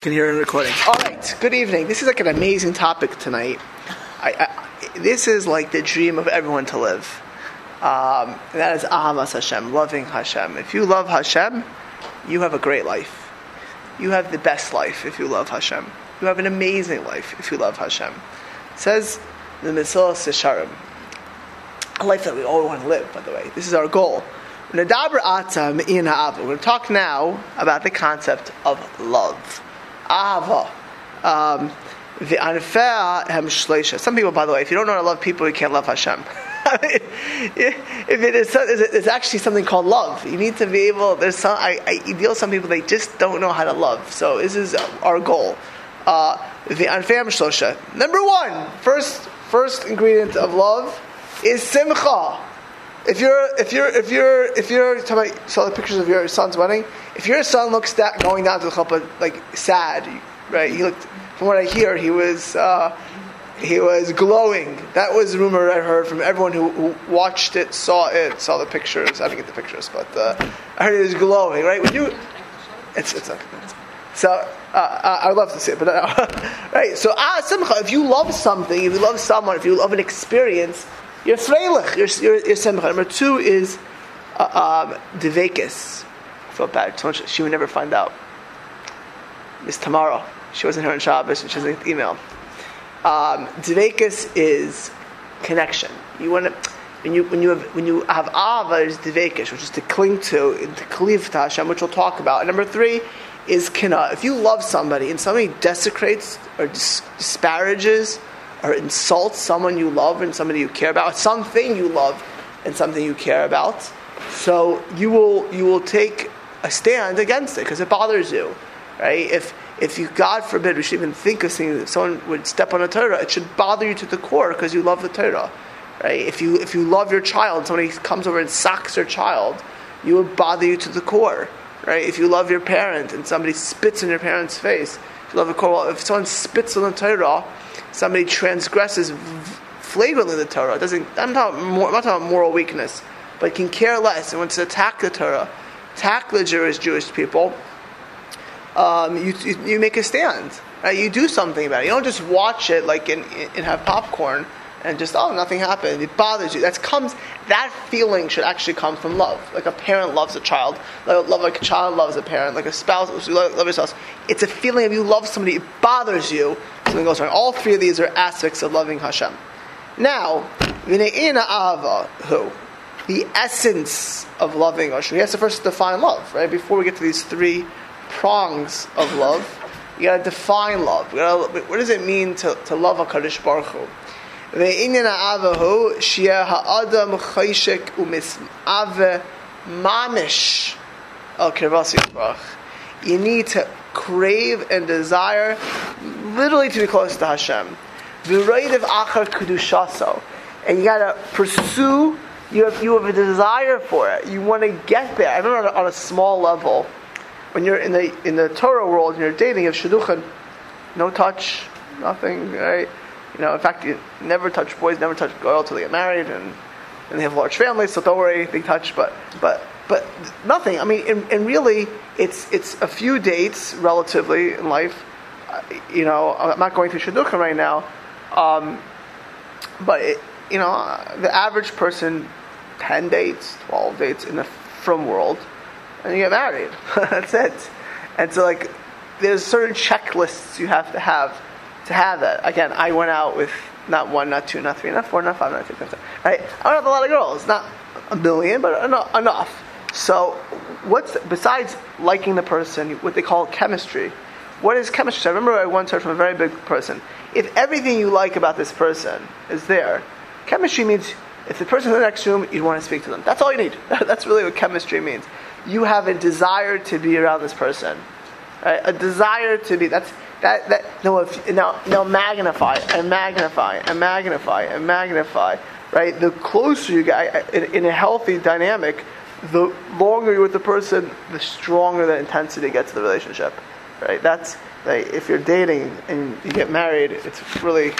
Can hear it recording. All right. Good evening. This is like an amazing topic tonight. I, I, this is like the dream of everyone to live. Um, and that is Ahavas Hashem, loving Hashem. If you love Hashem, you have a great life. You have the best life if you love Hashem. You have an amazing life if you love Hashem. It says the Mesilas Yesharim, a life that we all want to live. By the way, this is our goal. We're going to talk now about the concept of love. Ahava. Um, some people, by the way, if you don't know how to love people, you can't love Hashem. if it is, it's actually something called love. You need to be able. There's some. I, I deal with some people they just don't know how to love. So this is our goal. The Uh, Number one, first first ingredient of love is simcha. If you're if you're if you're if you're talking about saw the pictures of your son's wedding, if your son looks that going down to the chuppah like sad, right? He looked. From what I hear, he was uh, he was glowing. That was the rumor I heard from everyone who, who, watched it, saw it, saw the pictures. I didn't get the pictures, but uh, I heard he was glowing. Right? When you, it's it's okay. So uh, uh I would love to see it, but uh, right. So ah simcha. If you love something, if you love someone, if you love an experience, you're freilich. You're, you're, you're simcha. Number two is uh, um, devekis felt bad. So she would never find out. Miss Tamara, she wasn't here on Shabbos, and she doesn't email. Um, Dvekas is connection. You want to when you when you have when you have ava is dvekish, which is to cling to, to cleave to Hashem, which we'll talk about. And number three is kina. If you love somebody and somebody desecrates or dis- disparages or insults someone you love and somebody you care about, something you love and something you care about, so you will you will take a stand against it because it bothers you, right? If if you, God forbid, we should even think of saying if someone would step on a Torah, it should bother you to the core because you love the Torah, right? If you if you love your child, somebody comes over and socks your child, you would bother you to the core, right? If you love your parent and somebody spits in your parent's face, you love the core, well, if someone spits on the Torah, somebody transgresses flagrantly the Torah. Doesn't I'm I'm not talking about moral weakness, but can care less and wants to attack the Torah tackle the Jewish Jewish people, um, you, you, you, make a stand. Right? You do something about it. You don't just watch it like and, and have popcorn and just oh nothing happened. It bothers you. That comes that feeling should actually come from love. Like a parent loves a child, like, love like a child loves a parent, like a spouse you love, spouse. It's a feeling of you love somebody. It bothers you. Something goes wrong. All three of these are aspects of loving Hashem. Now, v'ne'ina ava who the essence of loving Hashem. He has to first define love, right? Before we get to these three prongs of love, you got to define love. Gotta, what does it mean to, to love Hakadosh Baruch Hu? You need to crave and desire literally to be close to Hashem. And you gotta pursue you have, you have a desire for it. You want to get there. I remember on a, on a small level, when you're in the in the Torah world and you're dating, you have no touch, nothing, right? You know, in fact, you never touch boys, never touch girls until they get married, and, and they have large families, so don't worry, big touch, but but but nothing. I mean, and, and really, it's it's a few dates relatively in life. You know, I'm not going through shidduchim right now, um, but it, you know, the average person 10 dates, 12 dates in the frum world, and you get married. That's it. And so, like, there's certain checklists you have to have to have that. Again, I went out with not one, not two, not three, not four, not five, not six, not seven. Right? I went out with a lot of girls. Not a million, but enough. So, what's besides liking the person, what they call chemistry? What is chemistry? I remember I once heard from a very big person. If everything you like about this person is there, chemistry means if the person in the next room, you'd want to speak to them. That's all you need. That's really what chemistry means. You have a desire to be around this person. Right? A desire to be. That's that. That no. If, now, now magnify and magnify and magnify and magnify. Right. The closer you get in, in a healthy dynamic, the longer you're with the person, the stronger the intensity gets to the relationship. Right. That's like, if you're dating and you get married, it's really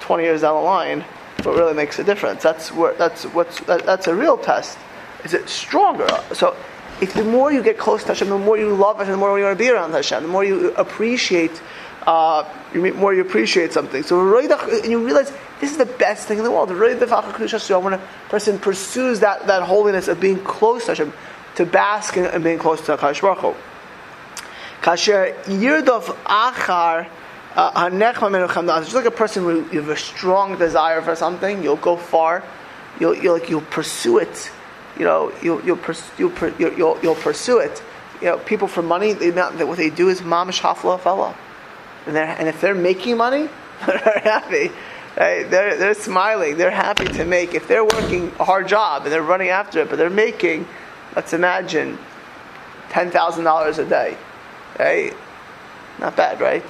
20 years down the line what really makes a difference. That's what that's what's that, that's a real test. Is it stronger? So if the more you get close to Hashem, the more you love Hashem, the more you want to be around Hashem, the more you appreciate, uh, the more you appreciate something. So and you realize this is the best thing in the world. When a person pursues that, that holiness of being close to Hashem, to bask in, in being close to Hakadosh Baruch Hu. Kasher yirdov achar uh, just like a person who you have a strong desire for something, you'll go far, you'll, you'll, you'll pursue it you know, you'll, you'll, pers- you'll, you'll, you'll, pursue it. You know, people for money, they, what they do is mamish hafla fella. And, and if they're making money, they're happy. Right? They're, they're smiling. They're happy to make. If they're working a hard job and they're running after it, but they're making, let's imagine, $10,000 a day. Right? Not bad, right?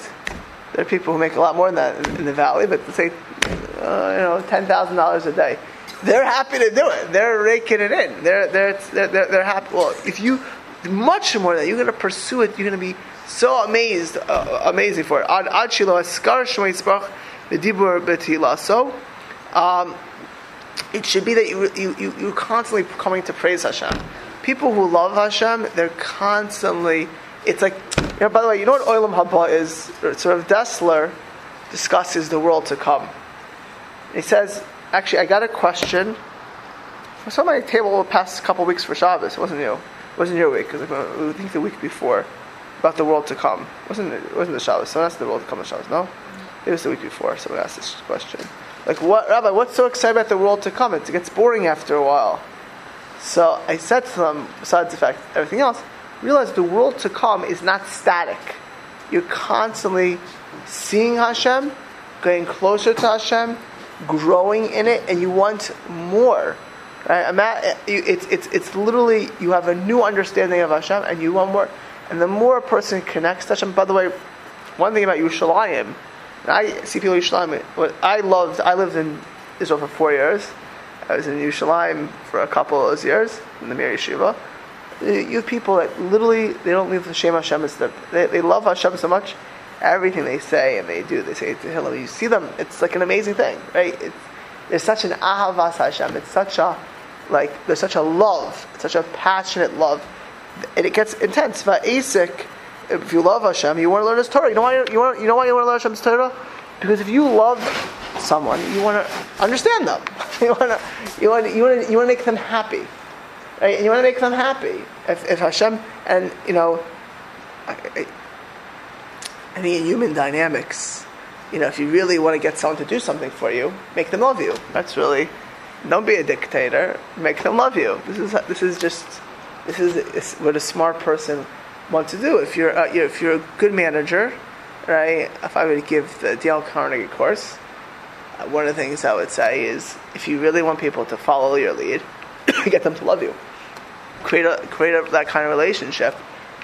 There are people who make a lot more than that in, the valley, but say, uh, you know, $10,000 a day they're happy to do it. They're raking it in. They're, they're, they're, they're, they're happy. Well, if you, much more than you're going to pursue it, you're going to be so amazed, uh, amazing for it. Ad shilo betila. So, um, it should be that you, you, you, you're constantly coming to praise Hashem. People who love Hashem, they're constantly, it's like, you know, by the way, you know what Olam Haba is? Sort of Dessler discusses the world to come. He says, Actually, I got a question. I saw my table the past couple weeks for Shabbos. It wasn't you. It wasn't your week, because I think the week before about the world to come. It wasn't it wasn't the Shabbos? Someone asked the world to come on Shabbos. No, it was the week before. Someone asked this question. Like, what, Rabbi? What's so exciting about the world to come? It gets boring after a while. So I said to them, besides the fact everything else, realize the world to come is not static. You're constantly seeing Hashem, getting closer to Hashem, growing in it, and you want more. Right? It's, it's, it's literally, you have a new understanding of Hashem, and you want more. And the more a person connects to Hashem, by the way, one thing about Yerushalayim, I see people in Yerushalayim, what I loved, I lived in Israel for four years. I was in Yerushalayim for a couple of those years, in the Mir Yeshiva. You have people that literally, they don't leave the Shem Hashem, they, they love Hashem so much, everything they say and they do, they say to Hillel. You see them, it's like an amazing thing, right? It's, there's such an ahavas Hashem. It's such a like there's such a love, it's such a passionate love, and it gets intense. But Asik, if you love Hashem, you want to learn His Torah. You know why you, want you know why you want to learn Hashem's Torah? Because if you love someone, you want to understand them. you want to you want you want to you want to make them happy, right? And you want to make them happy. If, if Hashem and you know. I, I in human dynamics, you know, if you really want to get someone to do something for you, make them love you. That's really, don't be a dictator. Make them love you. This is this is just this is what a smart person wants to do. If you're, uh, if you're a good manager, right? If I were to give the Dale Carnegie course, uh, one of the things I would say is if you really want people to follow your lead, get them to love you. Create a create a, that kind of relationship.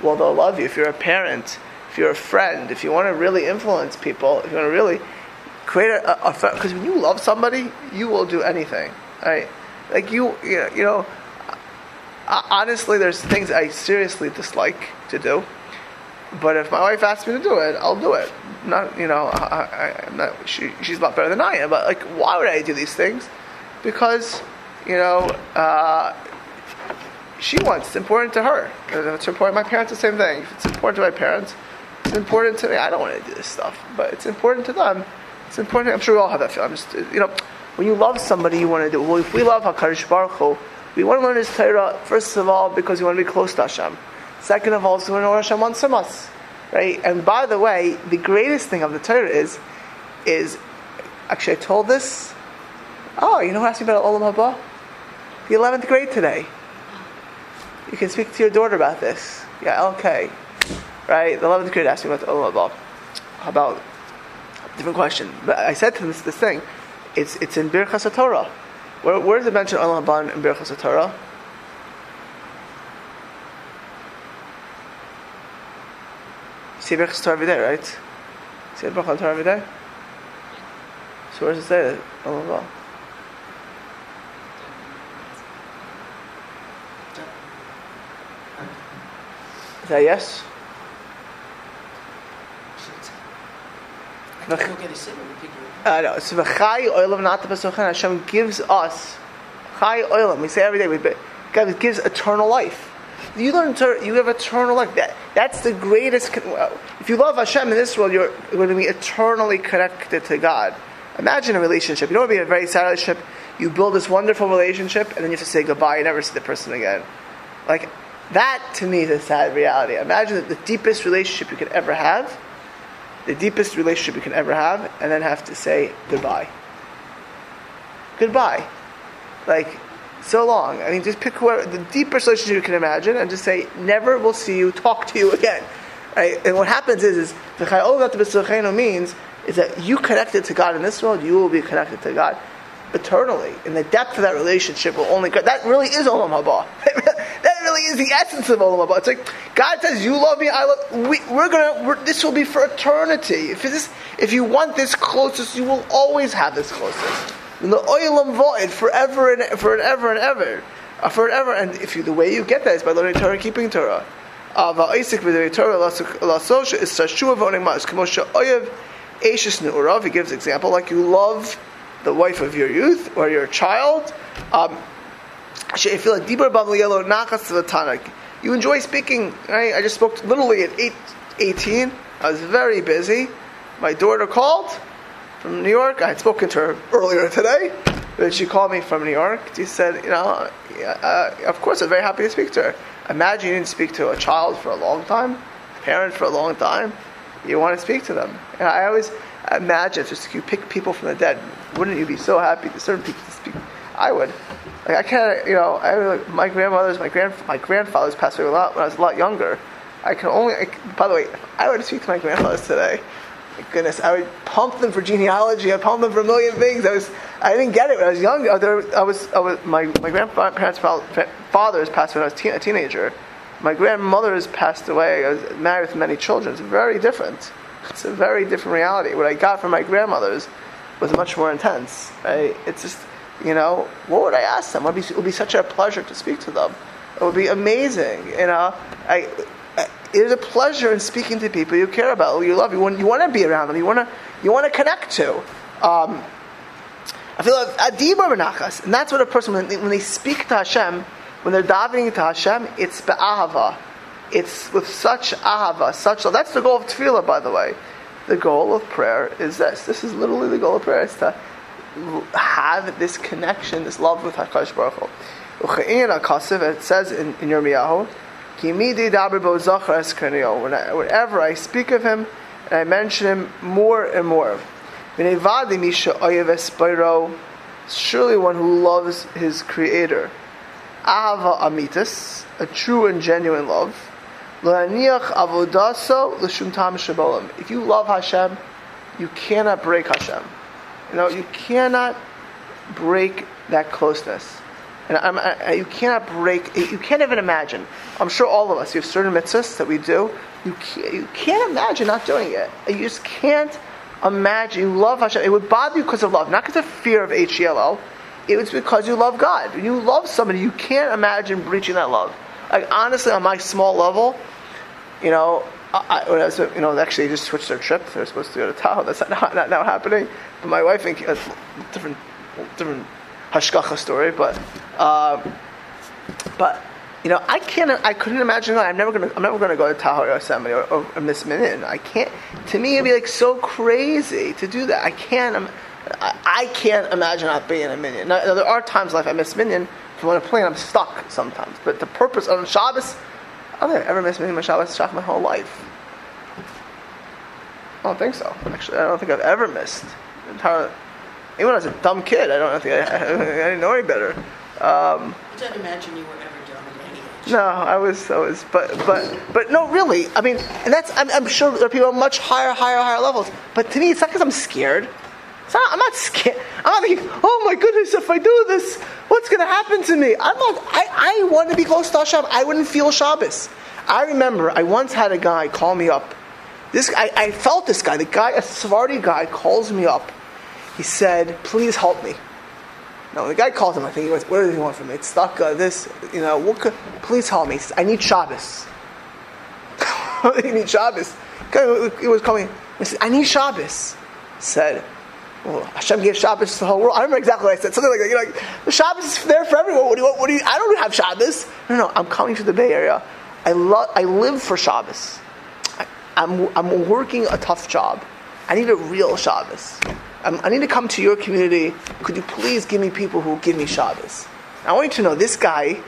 Well, they'll love you. If you're a parent if you're a friend, if you want to really influence people, if you want to really create a, a because when you love somebody, you will do anything, right? Like you, you know, you know, uh, honestly, there's things I seriously dislike to do, but if my wife asks me to do it, I'll do it. Not, you know, I, am not. She, she's a lot better than I am, but like, why would I do these things? Because, you know, uh, she wants. It's important to her. It's important. My parents, the same thing. If it's important to my parents, it's important to me. I don't want to do this stuff, but it's important to them. It's important. I'm sure we all have that feeling. I'm just, you know, when you love somebody, you want to do. Well, if we love Hakadosh Baruch Hu, we want to learn His Torah first of all because we want to be close to Hashem. Second of all, so we know what Hashem wants from us, right? And by the way, the greatest thing of the Torah is, is actually I told this. Oh, you know who asked me about Olam Haba? The eleventh grade today. You can speak to your daughter about this. Yeah, okay right? The 11th grade asked me about oh, Olam Haba, about different question. But I said to this, this thing, it's it's in Birchas Torah. Where, where does it mention Olam Haba in Birchas Torah? See Birchas Torah every day, right? See Birchas Torah every day. So where does it say Olam Haba? Yes? I know. So v'chai oilam not the Hashem gives us chai oilam. We say every day. We God gives eternal life. You learn Torah, you have eternal life. That, that's the greatest. If you love Hashem in this world, you're going to be eternally connected to God. Imagine a relationship. You don't want to be in a very sad relationship. You build this wonderful relationship, and then you have to say goodbye. You never see the person again. Like that, to me, is a sad reality. Imagine that the deepest relationship you could ever have, the deepest relationship you can ever have, and then have to say goodbye. Goodbye. Like so long. I mean, just pick whoever, the deepest relationship you can imagine and just say, never will see you, talk to you again. Right? And what happens is, is the chayol means is that you connected to God in this world, you will be connected to God eternally. And the depth of that relationship will only, that really is Olam Haba. really is the essence of Olam Haba. It's like, God says, you love me, I love, we, we're gonna, we're, this will be for eternity. If, this, if you want this closest, you will always have this closest In the oilam void forever and forever and ever, uh, forever. And if you, the way you get that is by learning Torah keeping Torah. Va'isik v'dei Torah lasosha is sashua voning mas kamosha oyev ashes ne'urav. He gives example like you love the wife of your youth or your child. Um, you enjoy speaking. Right? I just spoke literally at 8, 18. I was very busy. My daughter called from New York. I had spoken to her earlier today, but she called me from New York. She said, you know, uh, of course, I'm very happy to speak to her. Imagine you didn't speak to a child for a long time, parent for a long time. You want to speak to them. And I always imagine just if you pick people from the dead. Wouldn't you be so happy to certain people to speak? I would. Like I can't, you know, I like, my grandmother's, my grand, my grandfather's passed away a lot when I was a lot younger. I can only. I, by the way, I would speak to my grandfathers today My goodness, I would pump them for genealogy. I pump them for a million things. I was, I didn't get it when I was young. I was, I was, my, my grandparents' fathers passed when I was teen, a teenager. My grandmother's passed away. I was married with many children. It's very different. It's a very different reality. What I got from my grandmothers was much more intense. Right? It's just, you know, what would I ask them? It would, be, it would be such a pleasure to speak to them. It would be amazing. You know, I it is a pleasure in speaking to people you care about, you love, you want, you want to be around them, you want to, you want to connect to. Um, I feel like adibur benachas, and that's what a person when they, when they speak to Hashem, when they're davening to Hashem, it's be'ahava. It's with such ahava, such love. That's the goal of tefillah, by the way. The goal of prayer is this. This is literally the goal of prayer: is to have this connection, this love with Hakadosh Baruch Hu. It says in, in Yirmiyahu, Whenever I speak of him, and I mention him more and more. Surely one who loves his creator. Ahava amitas, a true and genuine love. If you love Hashem, you cannot break Hashem. You know, you cannot break that closeness. And I, you cannot break, you can't even imagine. I'm sure all of us, you have certain mitzvahs that we do, you can't, you can't imagine not doing it. You just can't imagine. You love Hashem. It would bother you because of love, not because of fear of H-E-L-O. It was because you love God. When you love somebody, you can't imagine breaching that love. Like, honestly, on my small level, you know, I, I was, you know, actually they just switched their trip. They're supposed to go to Tahoe. That's not, not now happening. But my wife, and uh, different, different hashgacha story, but uh, but you know, I can't. I couldn't imagine. I'm never gonna. I'm never gonna go to Tahoe or Yosemite or, or, or Miss. I can't. To me, it'd be like so crazy to do that. I can't. I, I can't imagine not being a minyan. Now, there are times in life I miss minyan. If I'm on a plane, I'm stuck sometimes. But the purpose of Shabbos, I don't think I ever miss minyan my Shabbos Shabbos my whole life. I don't think so. Actually, I don't think I've ever missed entire even when I was a dumb kid, I don't think I, I, I didn't know any better. Um, I don't imagine you were ever dumb at any age. No, I was, I was, but, but, but no, really. I mean, and that's. I'm, I'm sure there are people at much higher, higher, higher levels. But to me, it's not because I'm scared. I'm not scared. I'm not thinking, oh my goodness, if I do this, what's going to happen to me? I'm not. I, I want to be close to Hashem. I wouldn't feel Shabbos. I remember I once had a guy call me up. This I, I felt this guy. The guy, a Sephardi guy, calls me up he said, please help me. No, the guy called him. I think he was, what does he want from me? It's stuck, uh, this, you know, what could, please help me. I need Shabbos. you need Shabbos. He was coming. He said, I need Shabbos. Said, well, Hashem gave Shabbos to the whole world. I remember exactly what I said. Something like that. You're like, the Shabbos is there for everyone. What do you, what, what do you, I don't have Shabbos. No, no, I'm coming to the Bay Area. I love, I live for Shabbos. I, I'm, I'm working a tough job. I need a real Shabbos. I'm, I need to come to your community. Could you please give me people who give me Shabbos? I want you to know this guy,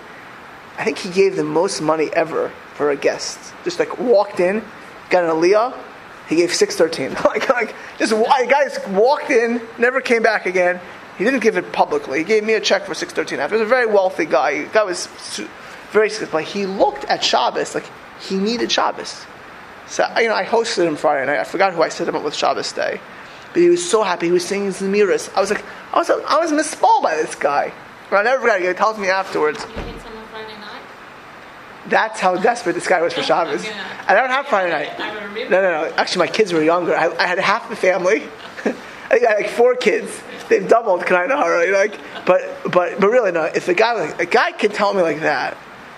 I think he gave the most money ever for a guest. Just like walked in, got an aliyah, he gave 613. like, like, just, a guy just walked in, never came back again. He didn't give it publicly. He gave me a check for 613 after. He was a very wealthy guy. The guy was very, but he looked at Shabbos like he needed Shabbos. So, you know, I hosted him Friday night. I forgot who I set him up with Shabbos day. But he was so happy. He was singing Zemiris. I was like, I was, I was misspelled by this guy. I never forgot. He tells me afterwards. That's how desperate this guy was for Shabbos. I don't have Friday night. No, no, no. Actually, my kids were younger. I, I had half the family. I had like four kids. They've doubled kind of already. Like, but but but really, no. If a guy like a guy can tell me like that,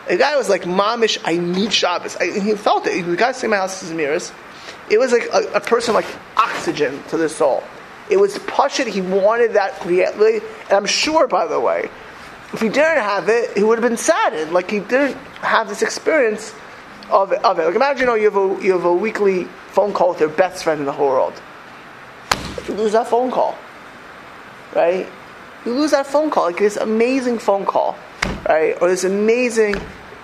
a guy was like, "Mamish, I need Shabbos." I, he felt it. The guy saying my house is mirrors. It was like a, a, person like oxygen to the soul. It was pashit. He wanted that really, and I'm sure, by the way, if he didn't have it, he would have been saddened. Like he didn't have this experience of it. Of it. Like imagine, you, know, you have a you have a weekly phone call with your best friend in the whole world. You lose that phone call, right? You lose that phone call, like this amazing phone call, right? Or this amazing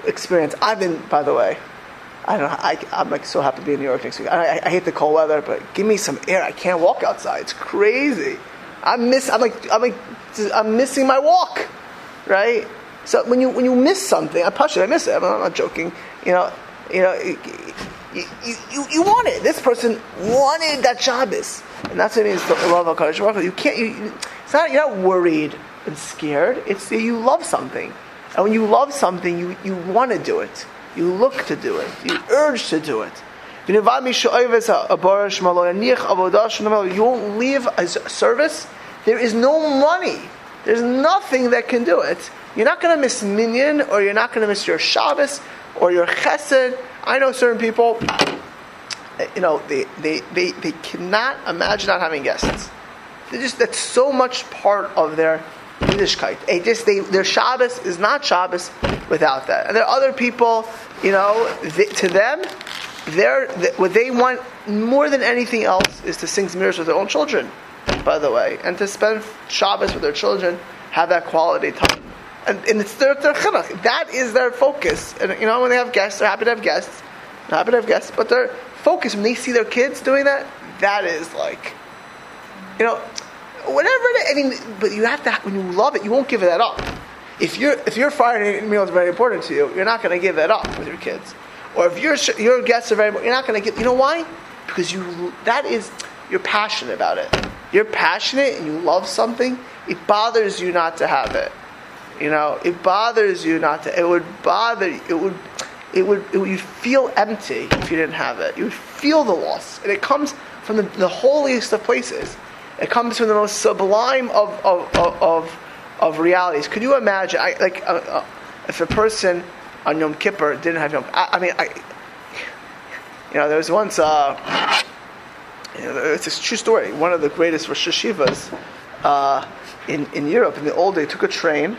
experience. I've been, by the way, I don't know. I, am like so happy to be in New York next week. I, I, hate the cold weather, but give me some air. I can't walk outside. It's crazy. I miss. I'm like. I'm like. I'm missing my walk, right? So when you when you miss something, I push it. I miss it. I'm not joking. You know. You know. You, you, you, you want it. This person wanted that Shabbos, and that's what it means to love Hakadosh Baruch You can't. You, it's not. You're not worried and scared. It's you love something, and when you love something, you you want to do it. You look to do it. You urge to do it. You won't leave a service. There is no money. There's nothing that can do it. You're not going to miss minyan, or you're not going to miss your Shabbos, or your chesed. I know certain people, you know, they, they, they, they cannot imagine not having guests. They just that's so much part of their Yiddishkeit. They just they, their Shabbos is not Shabbos without that. And there are other people, you know, they, to them, they, what they want more than anything else is to sing zemiros with their own children. By the way, and to spend Shabbos with their children, have that quality time, and, and it's their their chinuch. That is their focus. And you know, when they have guests, they're happy to have guests. They're happy to have guests, but their focus when they see their kids doing that, that is like, you know, whatever. I mean, but you have to, when you love it, you won't give that up. If, you're, if your Friday meal is very important to you, you're not going to give that up with your kids. Or if your, your guests are very you're not going to give, you know why? Because you, that is, you're passionate about it. You're passionate and you love something, it bothers you not to have it. You know, it bothers you not to, it would bother it would, it would, it would you'd feel empty if you didn't have it. You would feel the loss. And it comes from the, the holiest of places. It comes from the most sublime of, of, of, of, of realities. Could you imagine, I, like, uh, uh, if a person on Yom Kippur didn't have Yom I, I mean, I, you know, there was once, uh, know, it's a true story. One of the greatest Rosh Yeshivas uh, in, in Europe in the old day took a train,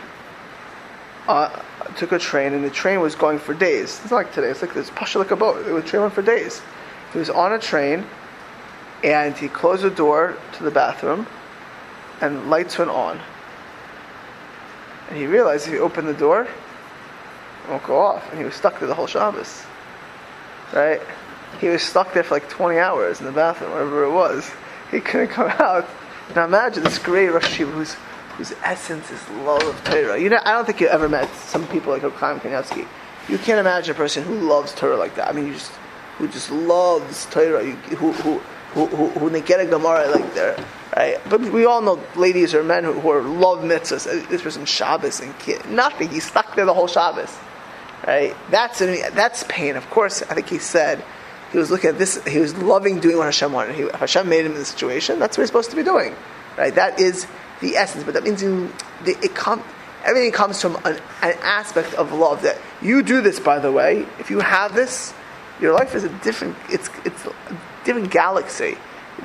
uh, took a train, and the train was going for days. It's not like today. It's like this pasha like a boat. It was went for days. He was on a train and he closed the door to the bathroom, and lights went on. And he realized if he opened the door, it won't go off, and he was stuck there the whole Shabbos. Right? He was stuck there for like 20 hours in the bathroom, wherever it was. He couldn't come out. Now imagine this great Rosh whose, whose essence is love of Torah. You know, I don't think you ever met some people like Chaim Kanievsky. You can't imagine a person who loves Torah like that. I mean, you just, who just loves Torah, who, who, who, who, who get a Gemara like there, right? But we all know ladies or men who, who are love mitzvahs. Uh, this person Shabbos and kid, nothing. He's stuck there the whole Shabbos, right? That's that's pain. Of course, I think he said he was looking at this. He was loving doing what Hashem wanted. He, Hashem made him in the situation, that's what he's supposed to be doing, right? That is the essence. But that means you, it comes. Everything comes from an, an aspect of love that you do this. By the way, if you have this, your life is a different. It's it's different galaxy,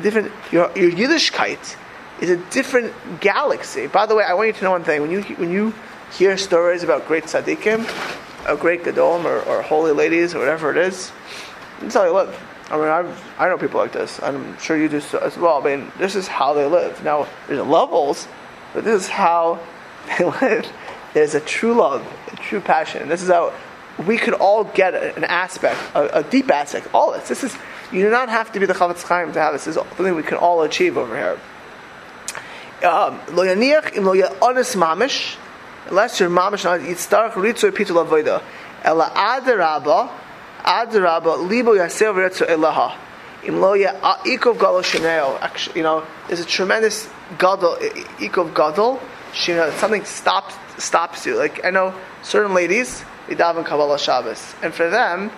different your your Yiddishkeit is a different galaxy. By the way, I want you to know one thing. When you, when you hear stories about great tzaddikim, or great gadolim, or, or holy ladies, or whatever it is, that's how they live. I mean, I've, I know people like this. I'm sure you do as well. I mean, this is how they live. Now, there's levels, but this is how they live. There's a true love, a true passion. This is how we could all get an aspect, a, a deep aspect. All this. This is you do not have to be the Chofetz Chaim to have this. This is something we can all achieve over here. Um, unless you're mamish ritzu avoda, ela adaraba, adaraba libo yasev ritzu elaha. Im lo ikov gadol sheneo. Actually, you know, there's a tremendous gadol ikov gadol. Shino, something stops stops you. Like I know certain ladies, they daven Kabbalah Shabbos, and for them,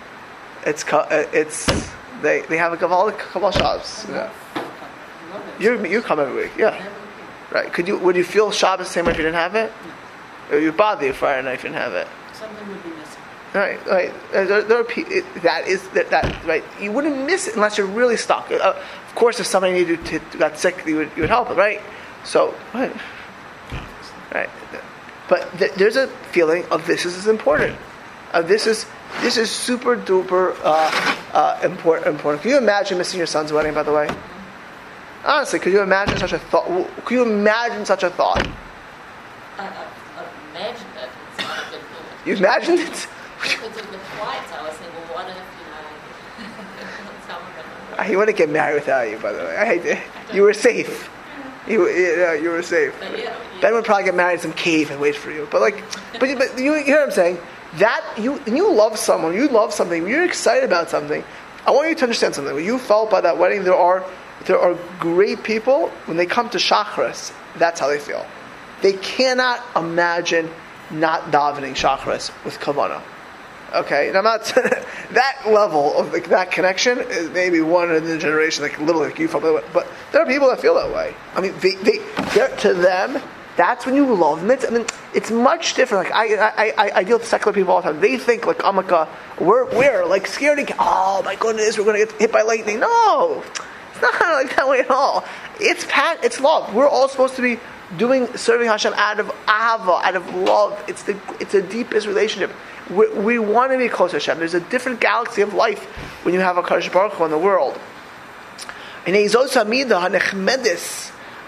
it's uh, it's they, they have a Kabbalah, Kabbalah Shabbos. Yeah. You, you come every week, yeah. Right. Could you, would you feel Shabbos the same way if you didn't have it? Or you bother you Friday night if you didn't have it? Something would be. Right, right. There, there are it, that is that, that right. You wouldn't miss it unless you're really stuck. Uh, of course, if somebody needed to, to got sick, you would, you would help them, right? So, right, right. But th- there's a feeling of this is important. Uh, this is this is super duper uh, uh, important. Important. Can you imagine missing your son's wedding? By the way, honestly, could you imagine such a thought? Could you imagine such a thought? I, I, I imagined it. It's not a good. You imagined it? Because of the flights, I was thinking, well, what if you know He wouldn't get married without you. By the way, I hate it. You were safe. You, yeah, you were safe. But, yeah, Ben would probably get married in some cave and wait for you. But like, but, but you, you hear what I'm saying? that you you love someone, you love something, you're excited about something. I want you to understand something. When you felt by that wedding, there are there are great people when they come to Shachris. That's how they feel. They cannot imagine not davening Shachris with Kavana. Okay, and I'm not that level of like, that connection is maybe one in the generation, like little like you felt that way. But there are people that feel that way. I mean, they, they to them that's when you love mitzvah. I mean, it's much different. Like I, I, I, I deal with secular people all the time. They think like I'm like a, we're we're like scared. Oh my goodness, we're gonna get hit by lightning. No, it's not like that way at all. It's pat. It's love. We're all supposed to be doing serving Hashem out of ahava, out of love. It's the it's the deepest relationship. We, we want to be close to Hashem. There's a different galaxy of life when you have Hakadosh Baruch Hu in the world. And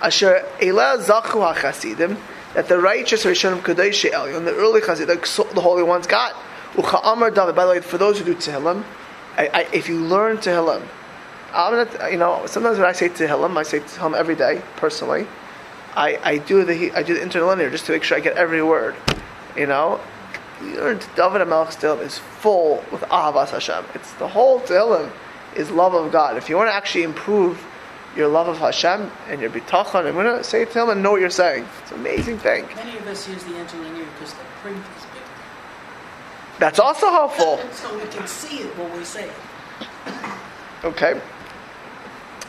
Asher Zachu HaChasidim, that the righteous Rishonim Kadosh Elyon, the early Chasidim, the holy ones got. Ucha Amar David. By the way, for those who do Tehillim, I, I, if you learn Tehillim, I'm not, you know, sometimes when I say Tehillim, I say Tehillim every day, personally. I, I do the I do the interlinear just to make sure I get every word. You know, learn David HaMelech's Tehillim is full with Ahavas Hashem. It's the whole Tehillim is love of God. If you want to actually improve your love of Hashem and your bitachon. I'm going to say it to him and know what you're saying. It's an amazing thing. Many of us use the interlinear because the print is bigger. That's also helpful. so we can see it when we say it. Okay.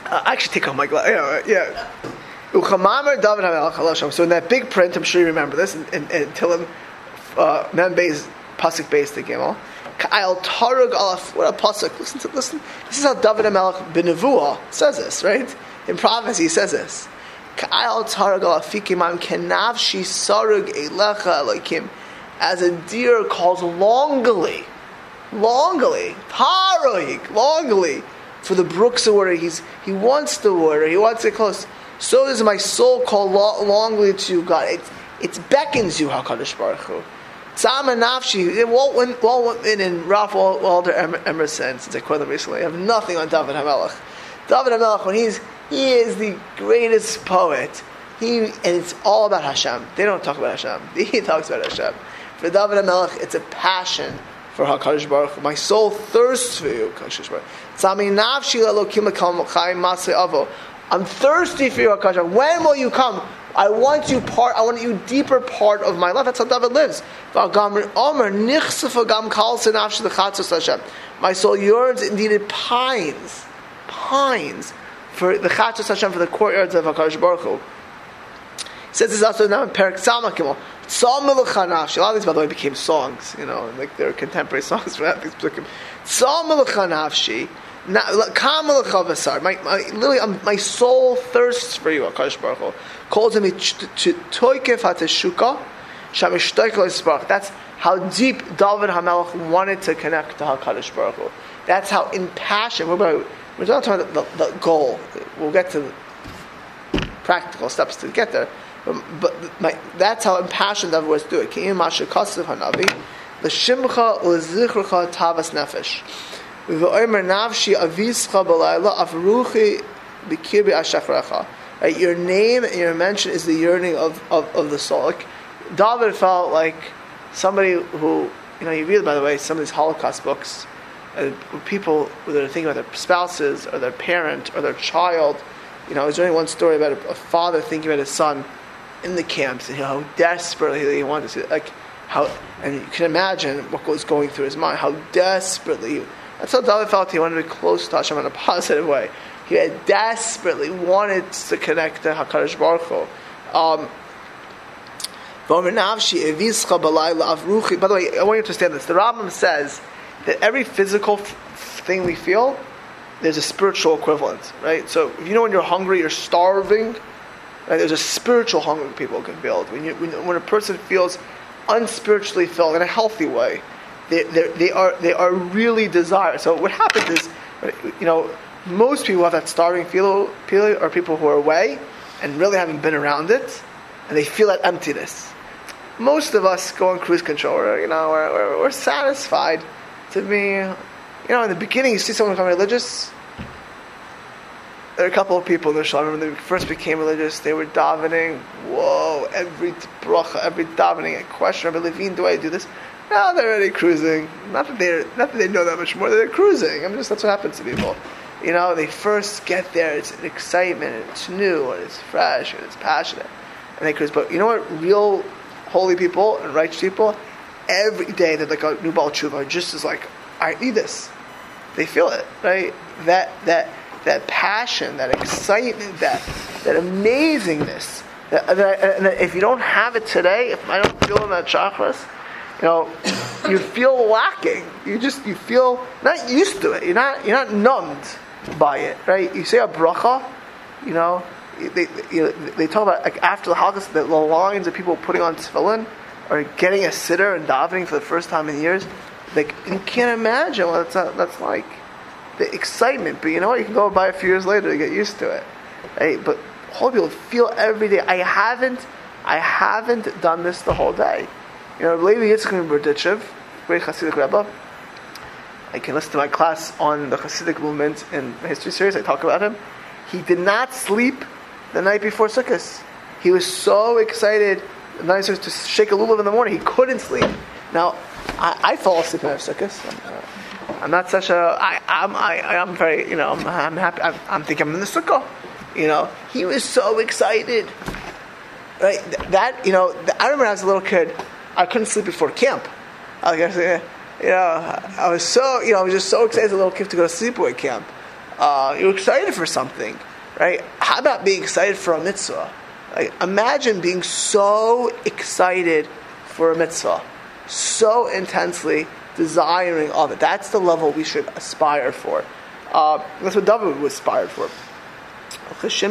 Uh, I actually take off my glasses. Yeah. yeah. So in that big print, I'm sure you remember this, and, in, in Tillim, uh, Mem Beis, Pasuk Beis, the Gimel. I'll tarug alaf. What a pasuk! Listen to listen. This is how David Hamelech ben says this, right? In prophecy, he says this. Ka'al tarug alafikimam kenavshi sarug elecha elokim. As a deer calls longly, longly, taroig, longly for the brooks of water. He's he wants the water. He wants it close. So does my soul call longly to God. It it beckons you, Hakadosh Baruch Hu. Tzama Nafshi, Walt, Walt Whitman and Ralph Waldo Emerson, since I quoted them recently, have nothing on David HaMelech. David HaMelech, when he's, he is the greatest poet, he, and it's all about Hashem. They don't talk about Hashem. He talks about Hashem. For David HaMelech, it's a passion for HaKadosh Baruch My soul thirsts for you, HaKadosh Baruch Avo. I'm thirsty for you, HaKadosh When will you come? I want you part. I want you deeper part of my life. That's how David lives. My soul yearns, indeed it pines, pines for the chatzos Hashem for the courtyards of Hakadosh Baruch Hu. says this also now in Perak Samakimel. A lot of these, by the way, became songs. You know, like they're contemporary songs for that. Tzam Kamal chavasar. My, my, literally, um, my soul thirsts for you, Hakadosh Baruch Hu. Calls him to toikef hateshuka, shamishtoik That's how deep David Hamelech wanted to connect to Hakadosh Baruch Hu. That's how impassioned. We're, about, we're not talking about the, the, goal. We'll get to practical steps to get there. But, but my, that's how impassioned David was to do it. Ki'im masha kasav hanavi, l'shimcha u'zichrucha tavas nefesh. V'omer nafshi avischa b'layla afruchi b'kirbi ashachrecha. Right, your name and your mention is the yearning of, of, of the soul. Like, David felt like somebody who, you know, you read, by the way, some of these Holocaust books, uh, people that are thinking about their spouses or their parent or their child. You know, there's only one story about a, a father thinking about his son in the camps and you know, how desperately he wanted to see, like, how, and you can imagine what was going through his mind, how desperately that's how David felt he wanted to be close to Hashem in a positive way. He had desperately wanted to connect to Hakadosh Baruch Hu. Um, by the way, I want you to understand this. The Rambam says that every physical f- thing we feel, there's a spiritual equivalent, right? So if you know when you're hungry, you're starving, right? There's a spiritual hunger people can feel. When, you, when, when a person feels unspiritually filled in a healthy way, they, they are they are really desire. So what happens is, you know, most people have that starving feel, feeling are people who are away and really haven't been around it, and they feel that emptiness. Most of us go on cruise control. You know, we're, we're, we're, satisfied to be. You know, in the beginning, you see someone become religious. There are a couple of people in the Shalom when they first became religious. They were davening. Whoa! Every bracha, every davening, a question. Rabbi Levine, do I do this? Now they're already cruising. Not that they not that they know that much more. They're cruising. I mean, just that's what happens to people. You know, they first get there. It's an excitement. And it's new and it's fresh and it's passionate, and they cruise. But you know what? Real holy people and righteous people, every day they're like a new baal teshuva, just as like, I need this. They feel it, right? That that that passion, that excitement, that that amazingness. That, that, that if you don't have it today, if I don't feel in that chakras, you know, you feel lacking. You just you feel not used to it. You're not you're not numbed by it, right? You say a bracha, you know, they you know, they talk about like after the holidays, the, lines of people putting on tefillin or getting a sitter and davening for the first time in years. Like you can't imagine what that's, that's like. The excitement, but you know what? You can go by a few years later to get used to it. Right? But whole people feel every day. I haven't, I haven't done this the whole day. You know, Levi Yitzchak Berditchev, great Hasidic Rebbe. I can listen to my class on the Hasidic movement in the history series. I talk about him. He did not sleep the night before Sukkot. He was so excited the night to shake a lulav in the morning. He couldn't sleep. Now, I, I fall asleep in Sukkot. I'm, uh, I'm not such a. I, I'm. I, I'm very. You know. I'm, I'm happy. I'm, I'm thinking I'm in the sukkah. You know. He was so excited. Right. That. You know. I remember I was a little kid. I couldn't sleep before camp. I guess, you know, I was so, you know, I was just so excited as a little kid to go to sleepaway camp. Uh, you're excited for something, right? How about being excited for a mitzvah? Like, imagine being so excited for a mitzvah, so intensely desiring of it. That's the level we should aspire for. Uh, that's what David was aspired for. That's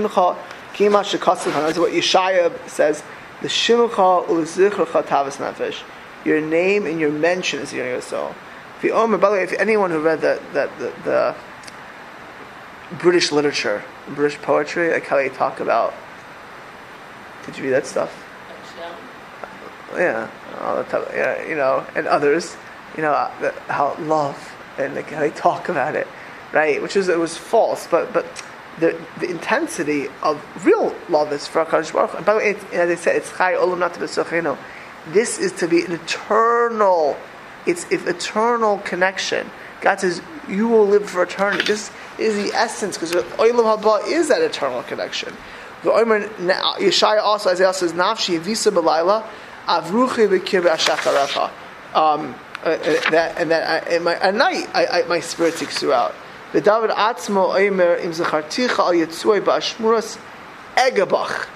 what Yeshaya says the shimcha ulzichracha tavas nefesh. Your name and your mention is your soul. If you oh, Omer, by the way, if anyone who read the, the, the, the British literature, British poetry, like how they talk about. Did you read that stuff? Yeah, all the time, yeah, you know, and others, you know, uh, how love and like how they talk about it, right? Which is it was false, but but the, the intensity of real love is for HaKadosh Baruch. And by the way, it, as I said, it's Chai Olam Not to This is to be an eternal, it's an eternal connection. God says, you will live for eternity. This is the essence, because Olam Haba is that eternal connection. The Omer, Yeshaya also, Isaiah says, Nafshi visa belayla, avruchi v'kir v'ashacharecha. Um, uh, uh, that, and that I, my, at night, I, I, my spirit takes you out. The David Atzmo Omer im Zacharticha al Yitzuay Ba'ashmuras Egabach.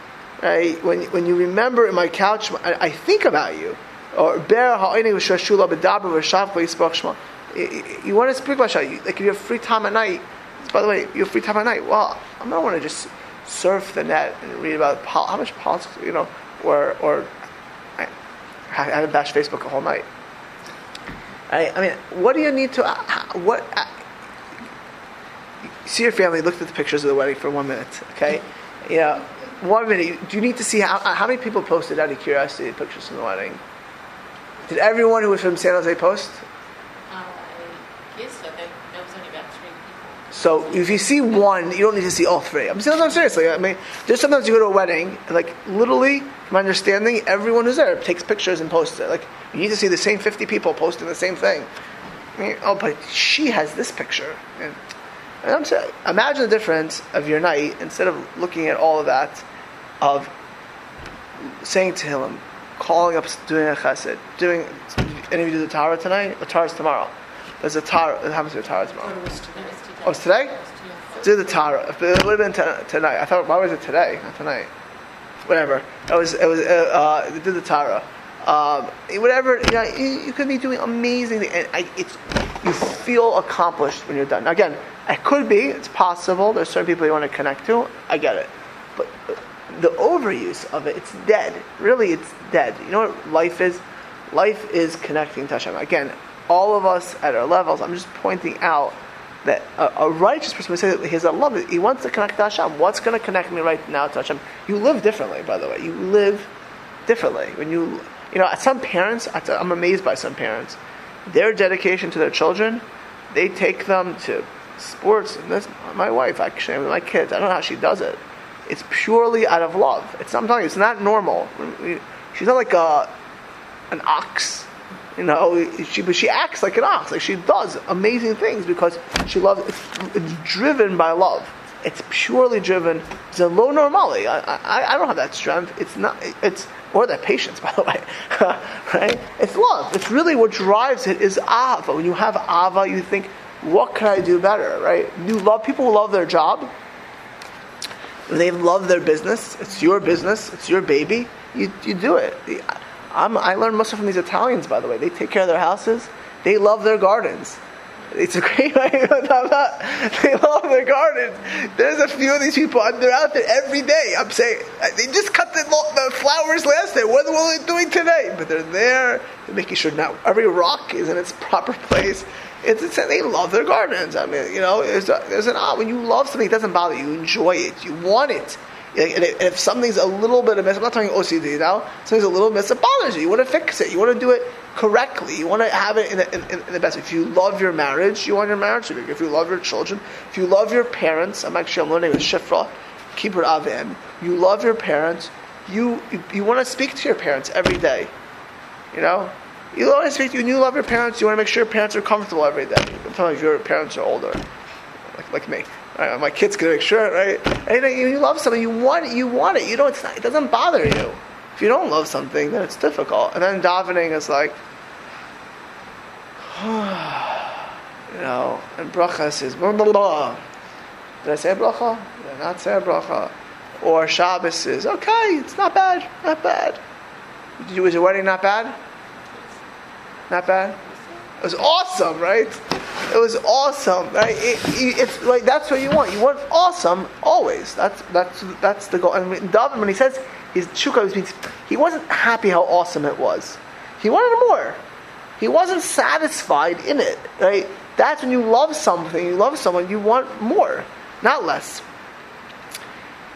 Right? When, when you remember in my couch, I, I think about you. Or Shema. you, want to speak about. You- Like if you have free time at night. By the way, you have free time at night. Well, I don't want to just surf the net and read about pol- how much politics, you know, or or I, I had to bash Facebook a whole night. I, I mean, what do you need to? Uh, what? Uh, see your family. Looked at the pictures of the wedding for one minute. Okay, yeah, one minute. Do you need to see how how many people posted out of curiosity pictures from the wedding? Did everyone who was from San Jose post? Uh, I guess so. There was only about three people. So if you see one, you don't need to see all three. I'm serious. I'm seriously. I mean, there's sometimes you go to a wedding, and like literally, my understanding, everyone who's there takes pictures and posts it. Like you need to see the same 50 people posting the same thing. I mean, oh, but she has this picture, and, and I'm saying, imagine the difference of your night instead of looking at all of that, of saying to him, calling up, doing a chesed, doing. Any of you do the Torah tonight? The Torah's tomorrow. There's a Torah. It happens to be a Torah tomorrow. It was today. Oh, it's today? It Do the Tara. It would have been t- tonight. I thought, why was it today? Not tonight. Whatever. It was. It was. Uh, uh, did the Tara. Um, whatever. You, know, you, you could be doing amazing and I, it's you feel accomplished when you're done. Again, it could be. It's possible. There's certain people you want to connect to. I get it, but the overuse of it, it's dead. Really, it's dead. You know what life is? Life is connecting to Hashem. Again, all of us at our levels. I'm just pointing out that a, a righteous person would say that he has a love. He wants to connect to Hashem. What's going to connect me right now to Hashem? You live differently, by the way. You live differently when you, you know, some parents. I'm amazed by some parents. Their dedication to their children, they take them to sports. And my wife, actually, my kids. I don't know how she does it. It's purely out of love. It's you, it's not normal. She's not like a an ox. You know, she but she acts like an ox. Like she does amazing things because she loves. It's, it's driven by love. It's purely driven. It's a low normally. I, I, I don't have that strength. It's not. It's or that patience, by the way. right? It's love. It's really what drives it is ava. When you have ava, you think, what can I do better? Right? You love people who love their job. They love their business. It's your business. It's your baby. You, you do it. I'm, I learned most from these Italians, by the way. They take care of their houses. They love their gardens. It's a great they love their gardens. There's a few of these people. and They're out there every day. I'm saying uh, they just cut the, the flowers last day. What are they doing today? But they're there. They're making sure now every rock is in its proper place. It's, it's, they love their gardens. I mean, you know, there's, a, there's an ah, when you love something, it doesn't bother you. You enjoy it. You want it. And if something's a little bit amiss, I'm not talking OCD now. Something's a little amiss, it bothers you. You want to fix it. You want to do it correctly. You want to have it in the, in, in the best. If you love your marriage, you want your marriage to be. If you love your children, if you love your parents, I'm actually I'm learning with Shifra, Kibbud Avim. You love your parents. You you, you want to speak to your parents every day. You know, you to speak to you. You love your parents. You want to make sure your parents are comfortable every day. I'm telling you, if your parents are older, like like me. Right, my kid's gonna make sure, right? And you love something, you want it, you want it. You know, it's not, it doesn't bother you. If you don't love something, then it's difficult. And then davening is like, you know, and bracha says, blah, blah, blah. Did I say bracha? Did I not say bracha? Or Shabbos is, okay, it's not bad, not bad. Did you, was your wedding not bad? Not bad? It was awesome, right? It was awesome, right? It, it, it's like that's what you want. You want awesome always. That's that's that's the goal. And David, when he says his means he wasn't happy how awesome it was. He wanted more. He wasn't satisfied in it, right? That's when you love something, you love someone, you want more, not less.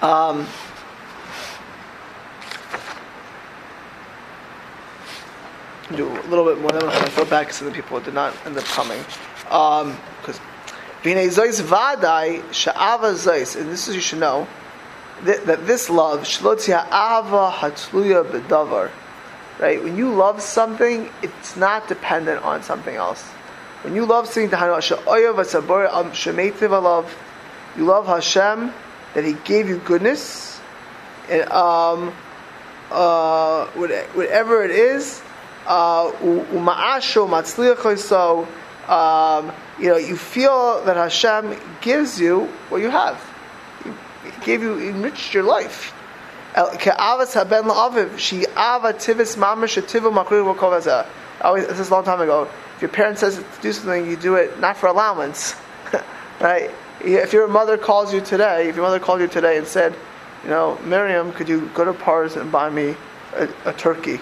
Um, do a little bit more. Then I feel bad because the people did not end up coming. Because v'nei zois vadai and this is you should know that, this love shlotzia ava hatluya bedavar. Right, when you love something, it's not dependent on something else. When you love something, you love Hashem that He gave you goodness, and um, uh, whatever it is, uma'asho matzliach um, you know, you feel that Hashem gives you what you have. Gave you, enriched your life. El- haben la'aviv, she ava tivis mamash ativu makriv v'kol Always, this is a long time ago. If your parent says to do something, you do it not for allowance, right? If your mother calls you today, if your mother called you today and said, you know, Miriam, could you go to Pars and buy me a, a turkey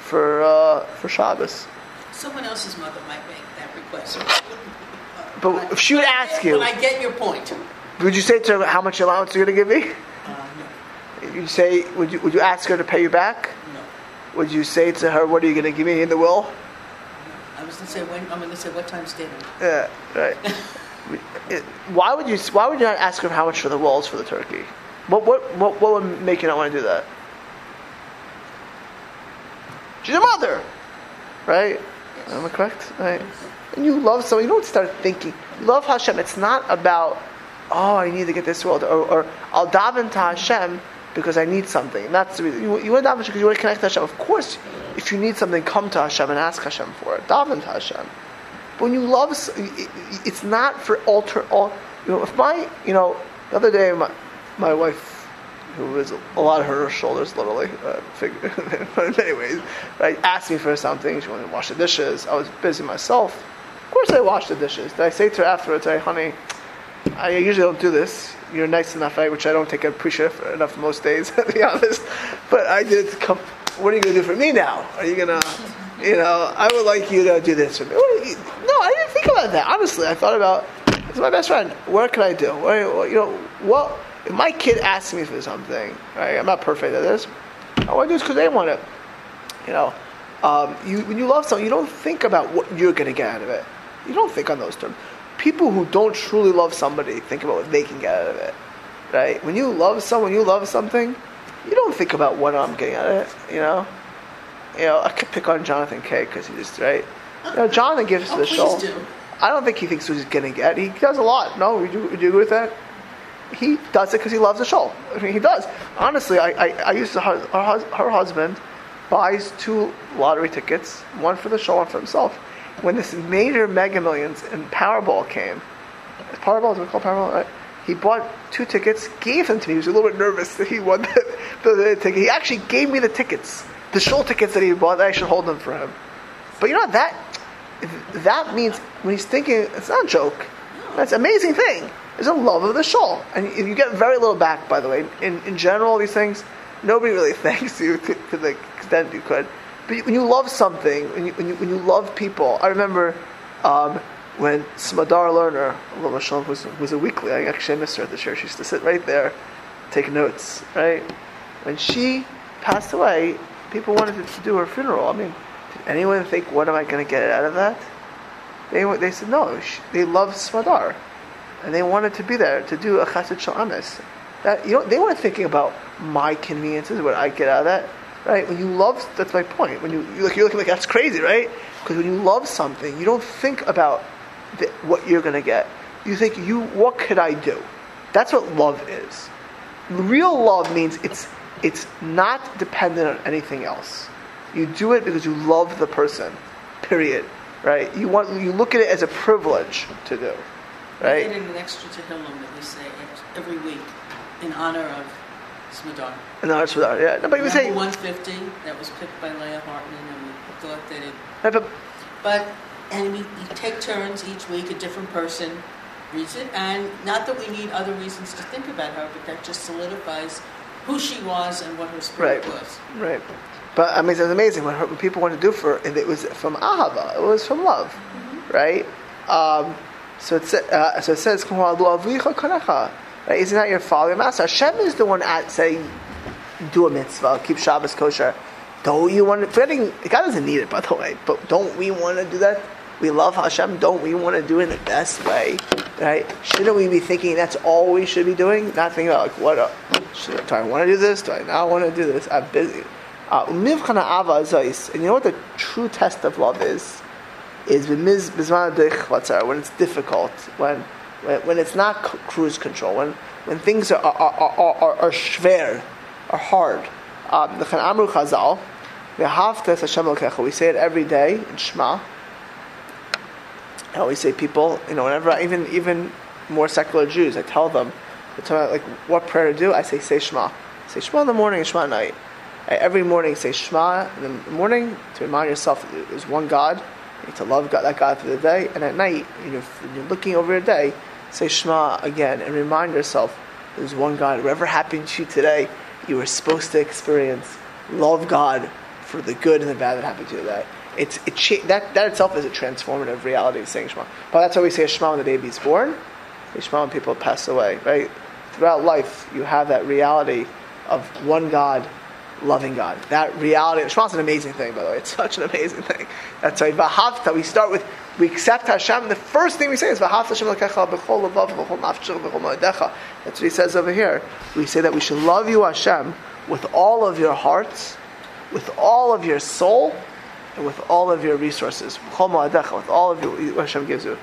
for uh, for Shabbos? Someone else's mother might make that request. But if she would ask you, But I get your point. Would you say to her how much allowance you're going to give me? Uh, no, You say, would you would you ask her to pay you back? no, Would you say to her, what are you going to give me in the will? I was gonna say when. I'm gonna say what time's dinner. Yeah, right. Why would you? Why would you not ask her how much for the rolls for the turkey? What what what, what would make you not want to do that? She's a mother, right? Am I correct? Right. And you love someone. You don't start thinking. You love Hashem. It's not about oh I need to get this world or, or I'll daven to Hashem because I need something. That's the reason. You, you want to daven because you want to connect to Hashem. Of course, if you need something, come to Hashem and ask Hashem for it. Daven to Hashem. But when you love, it's not for alter. All you know, if my you know the other day my my wife, who was a lot of her shoulders literally, uh, figure, right, asked me for something. She wanted to wash the dishes. I was busy myself. Of course, I washed the dishes. Did I say to her afterwards, "Hey, honey, I usually don't do this. You're nice enough, right? Which I don't take appreciate enough most days, to be honest. But I did. Come, what are you going to do for me now? Are you going to, you know, I would like you to do this for me. You, no, I didn't think about that. Honestly, I thought about. It's my best friend. What can I do? What, you know, what if my kid asks me for something? Right? I'm not perfect at this. I want to do this because they want it. You know, um, you, when you love someone, you don't think about what you're going to get out of it. You don't think on those terms. People who don't truly love somebody think about what they can get out of it, right? When you love someone, you love something, you don't think about what I'm getting out of it. You know, you know. I could pick on Jonathan K because he just right. You know, Jonathan gives to Oh, the shul. do. I don't think he thinks what he's going to get. He does a lot. No, would you, would you agree with that? He does it because he loves the shul. I mean, he does. Honestly, I, I, I used to, her, her, her husband buys two lottery tickets, one for the shul, one for himself. When this major Mega Millions and Powerball came, Powerball, is it called Powerball? Right? He bought two tickets, gave them to me. He was a little bit nervous that he won the, the, the ticket. He actually gave me the tickets, the shul tickets that he bought. That I should hold them for him. But you know what? That that means when he's thinking, it's not a joke. That's an amazing thing. It's a love of the shul, and you get very little back. By the way, in in general, these things nobody really thanks you to, to the extent you could. But when you love something, when you when you, when you love people, I remember um, when Smadar Lerner, Shalom, was was a weekly. I actually missed her at the church. She used to sit right there, take notes. Right when she passed away, people wanted to do her funeral. I mean, did anyone think, what am I going to get out of that? They, they said, no, sh- they love Smadar. And they wanted to be there to do a chesed shel emes. That, you know, they weren't thinking about my conveniences, what I get out of that. Right? When you love, that's my point. When you, look, you're looking like, that's crazy, right? Because when you love something, you don't think about the, what you're going to get. You think, you, what could I do? That's what love is. Real love means it's it's not dependent on anything else. You do it because you love the person. Period. Right? You want you look at it as a privilege to do. Right? added an extra Tehillim that we say every week in honor of And that's what yeah. No, but you would say 150, that was picked by Leah Hartman, and we thought that it. right, but But, and we, take turns each week, a different person reads it, and not that we need other reasons to think about her, but that just solidifies who she was and what her spirit Right. was. Right. But I mean, it's amazing when, her, when people want to do for, and it was from ahava, it was from love, right? Um, so it, uh, so it says, Right? Isn't that your father, master? Hashem is the one at saying, "Do a mitzvah, keep Shabbos kosher." Don't you want to? Forgetting God doesn't need it, by the way. But don't we want to do that? We love Hashem. Don't we want to do it in the best way, right? Shouldn't we be thinking that's all we should be doing? Not thinking about like, what? Uh, should, do I want to do this? Do I not want to do this? I'm busy. Uh. And you know what the true test of love is? Is when it's difficult, when, when when it's not c- cruise control, when when things are are are, are, are, schwer, are hard. Um, the Amru Chazal. We say it every day in Shema. I always say people, you know, whenever I, even even more secular Jews, I tell them, I tell them like what prayer to do. I say say Shema. Say Shema in the morning and Shema at night. Uh, Every morning, say Shema in the morning to remind yourself that there's one God. You need to love God, that God for the day. And at night, you're, when you're looking over your day, say Shema again and remind yourself there's one God. Whatever happened to you today, you were supposed to experience. Love God for the good and the bad that happened to you today. It's it that that itself is a transformative reality of saying Shema. But that's why we say Shema when the baby's born. Say Shema when people pass away. Right throughout life, you have that reality of one God, loving God. That reality. Shema is an amazing thing, by the way. It's such an amazing thing. That's why Vahavta. We start with we accept Hashem. The first thing we say is. That's what he says over here. We say that we should love you, Hashem, with all of your hearts, with all of your soul, and with all of your resources. With all of what Hashem gives you.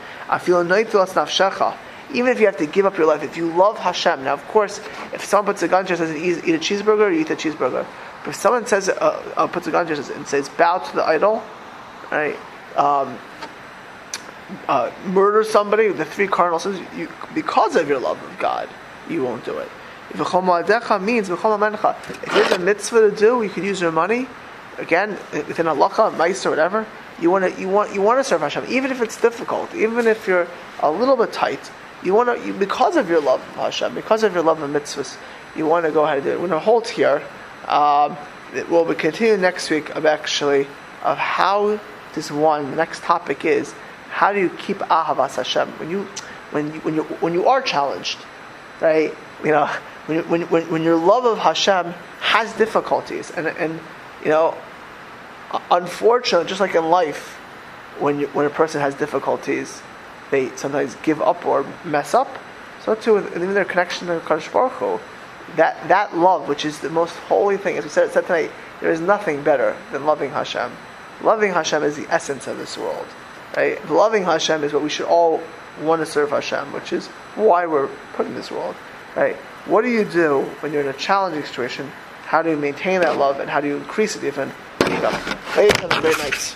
Even if you have to give up your life, if you love Hashem. Now, of course, if someone puts a gun and says, eat a cheeseburger, you eat a cheeseburger. But if someone says, uh, uh, puts a gun and says, bow to the idol, right? Um, uh, murder somebody, the three cardinal sins, you, because of your love of God, you won't do it. V'chol ma'adecha means. If there's a mitzvah to do, you could use your money. Again, within halacha, mice or whatever, you want to you want you want to serve Hashem, even if it's difficult, even if you're a little bit tight. You want to you, because of your love of Hashem, because of your love of mitzvahs, you want to go ahead and do it. We're going to hold here. Um, we'll be continue next week of actually of how this one. The next topic is how do you keep ahavas Hashem when you when you, when you when you are challenged, right? You know when when, when when your love of Hashem has difficulties, and and you know, unfortunately, just like in life, when you, when a person has difficulties, they sometimes give up or mess up. So too, even their connection to Kadosh Baruch Hu, that that love, which is the most holy thing, as we said, said tonight, there is nothing better than loving Hashem. Loving Hashem is the essence of this world. Right? Loving Hashem is what we should all want to serve Hashem, which is why we're put in this world. Right? What do you do when you're in a challenging situation? How do you maintain that love and how do you increase it even? Ladies, have a great night.